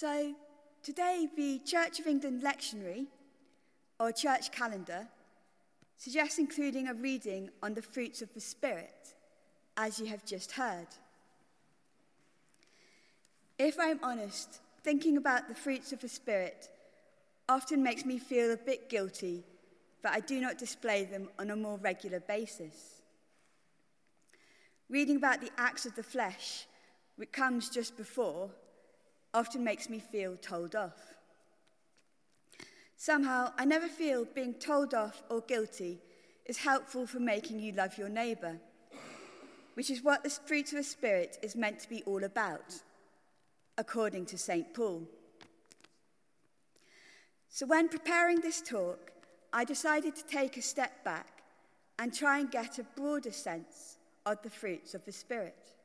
So, today the Church of England lectionary, or church calendar, suggests including a reading on the fruits of the Spirit, as you have just heard. If I'm honest, thinking about the fruits of the Spirit often makes me feel a bit guilty that I do not display them on a more regular basis. Reading about the acts of the flesh, which comes just before, often makes me feel told off. Somehow, I never feel being told off or guilty is helpful for making you love your neighbour, which is what the fruit of the Spirit is meant to be all about, according to St. Paul. So, when preparing this talk, I decided to take a step back and try and get a broader sense of the fruits of the Spirit.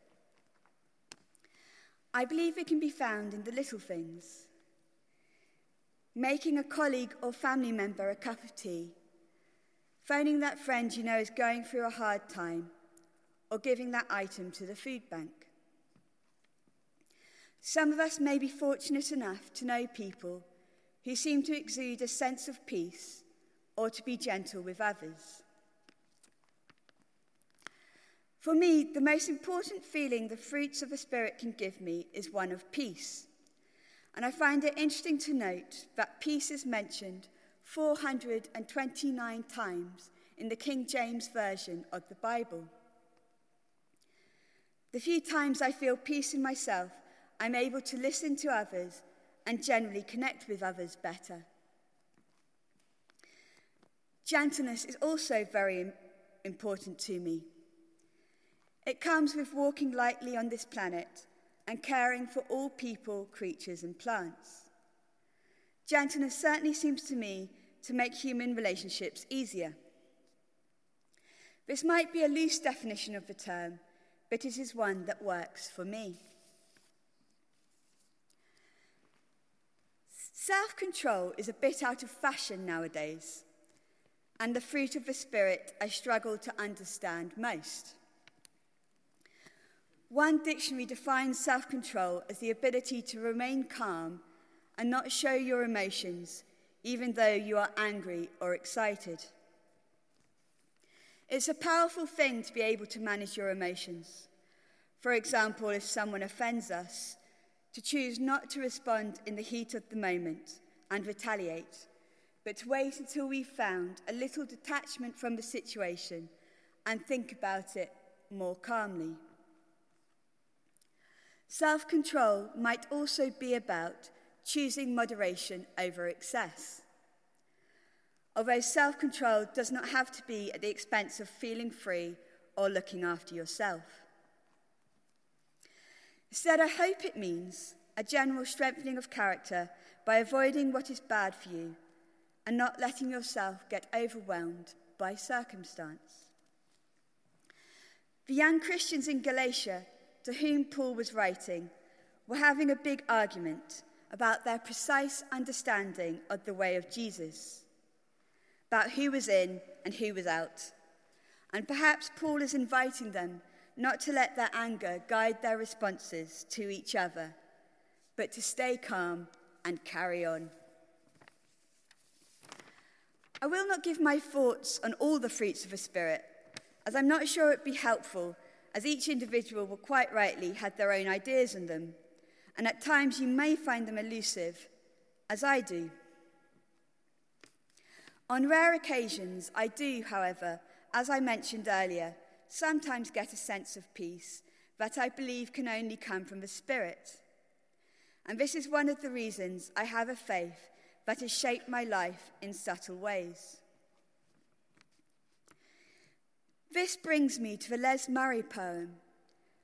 I believe it can be found in the little things making a colleague or family member a cup of tea, phoning that friend you know is going through a hard time, or giving that item to the food bank. Some of us may be fortunate enough to know people who seem to exude a sense of peace or to be gentle with others. For me, the most important feeling the fruits of the Spirit can give me is one of peace. And I find it interesting to note that peace is mentioned 429 times in the King James Version of the Bible. The few times I feel peace in myself, I'm able to listen to others and generally connect with others better. Gentleness is also very important to me. It comes with walking lightly on this planet and caring for all people, creatures, and plants. Gentleness certainly seems to me to make human relationships easier. This might be a loose definition of the term, but it is one that works for me. Self control is a bit out of fashion nowadays, and the fruit of the Spirit I struggle to understand most. One dictionary defines self control as the ability to remain calm and not show your emotions, even though you are angry or excited. It's a powerful thing to be able to manage your emotions. For example, if someone offends us, to choose not to respond in the heat of the moment and retaliate, but to wait until we've found a little detachment from the situation and think about it more calmly. Self control might also be about choosing moderation over excess. Although self control does not have to be at the expense of feeling free or looking after yourself. Instead, I hope it means a general strengthening of character by avoiding what is bad for you and not letting yourself get overwhelmed by circumstance. The young Christians in Galatia to whom Paul was writing were having a big argument about their precise understanding of the way of Jesus, about who was in and who was out. And perhaps Paul is inviting them not to let their anger guide their responses to each other, but to stay calm and carry on. I will not give my thoughts on all the fruits of the Spirit, as I'm not sure it'd be helpful as each individual will quite rightly have their own ideas on them, and at times you may find them elusive, as I do. On rare occasions, I do, however, as I mentioned earlier, sometimes get a sense of peace that I believe can only come from the Spirit. And this is one of the reasons I have a faith that has shaped my life in subtle ways. This brings me to the Les Murray poem,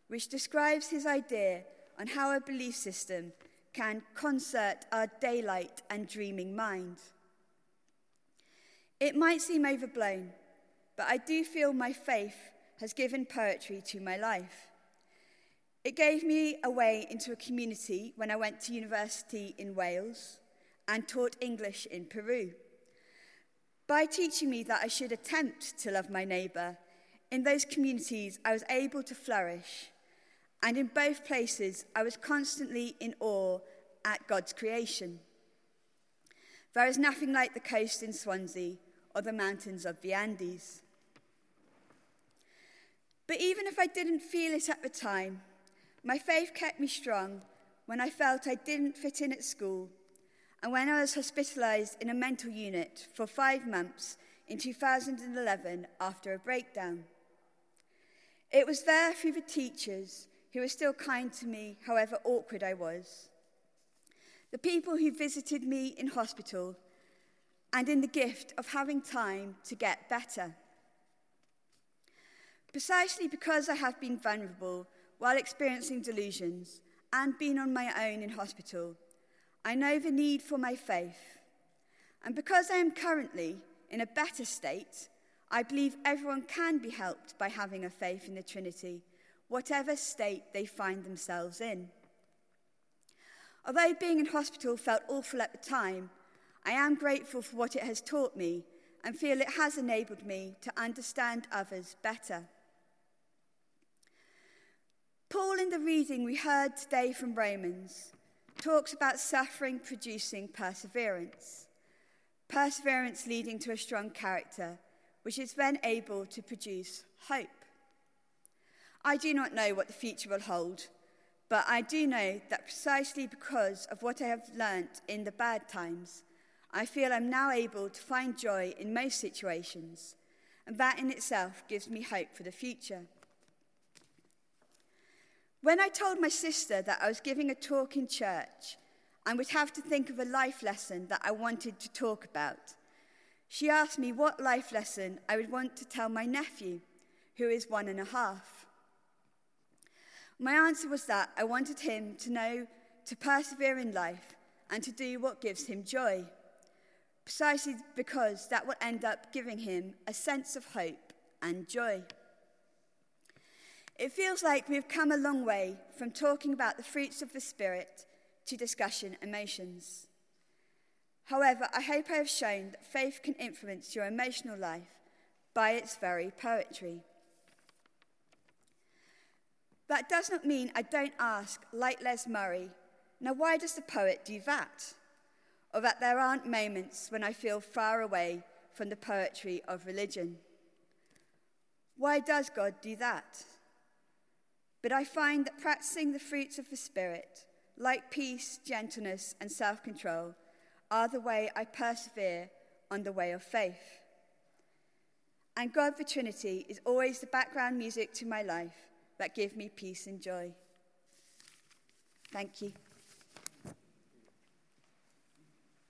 which describes his idea on how a belief system can concert our daylight and dreaming mind. It might seem overblown, but I do feel my faith has given poetry to my life. It gave me a way into a community when I went to university in Wales and taught English in Peru. By teaching me that I should attempt to love my neighbour in those communities, I was able to flourish. And in both places, I was constantly in awe at God's creation. There is nothing like the coast in Swansea or the mountains of the Andes. But even if I didn't feel it at the time, my faith kept me strong when I felt I didn't fit in at school and when I was hospitalized in a mental unit for five months in 2011 after a breakdown. It was there through the teachers who were still kind to me, however awkward I was. The people who visited me in hospital and in the gift of having time to get better. Precisely because I have been vulnerable while experiencing delusions and been on my own in hospital, I know the need for my faith. And because I am currently in a better state, I believe everyone can be helped by having a faith in the Trinity, whatever state they find themselves in. Although being in hospital felt awful at the time, I am grateful for what it has taught me and feel it has enabled me to understand others better. Paul, in the reading we heard today from Romans, talks about suffering producing perseverance, perseverance leading to a strong character which is then able to produce hope. I do not know what the future will hold, but I do know that precisely because of what I have learnt in the bad times, I feel I'm now able to find joy in most situations, and that in itself gives me hope for the future. When I told my sister that I was giving a talk in church and would have to think of a life lesson that I wanted to talk about, she asked me what life lesson I would want to tell my nephew, who is one and a half. My answer was that I wanted him to know to persevere in life and to do what gives him joy, precisely because that will end up giving him a sense of hope and joy. It feels like we've come a long way from talking about the fruits of the Spirit to discussion emotions. However, I hope I have shown that faith can influence your emotional life by its very poetry. That does not mean I don't ask, like Les Murray, now why does the poet do that? Or that there aren't moments when I feel far away from the poetry of religion. Why does God do that? But I find that practicing the fruits of the Spirit, like peace, gentleness, and self control, are the way I persevere on the way of faith. And God the Trinity is always the background music to my life that give me peace and joy. Thank you.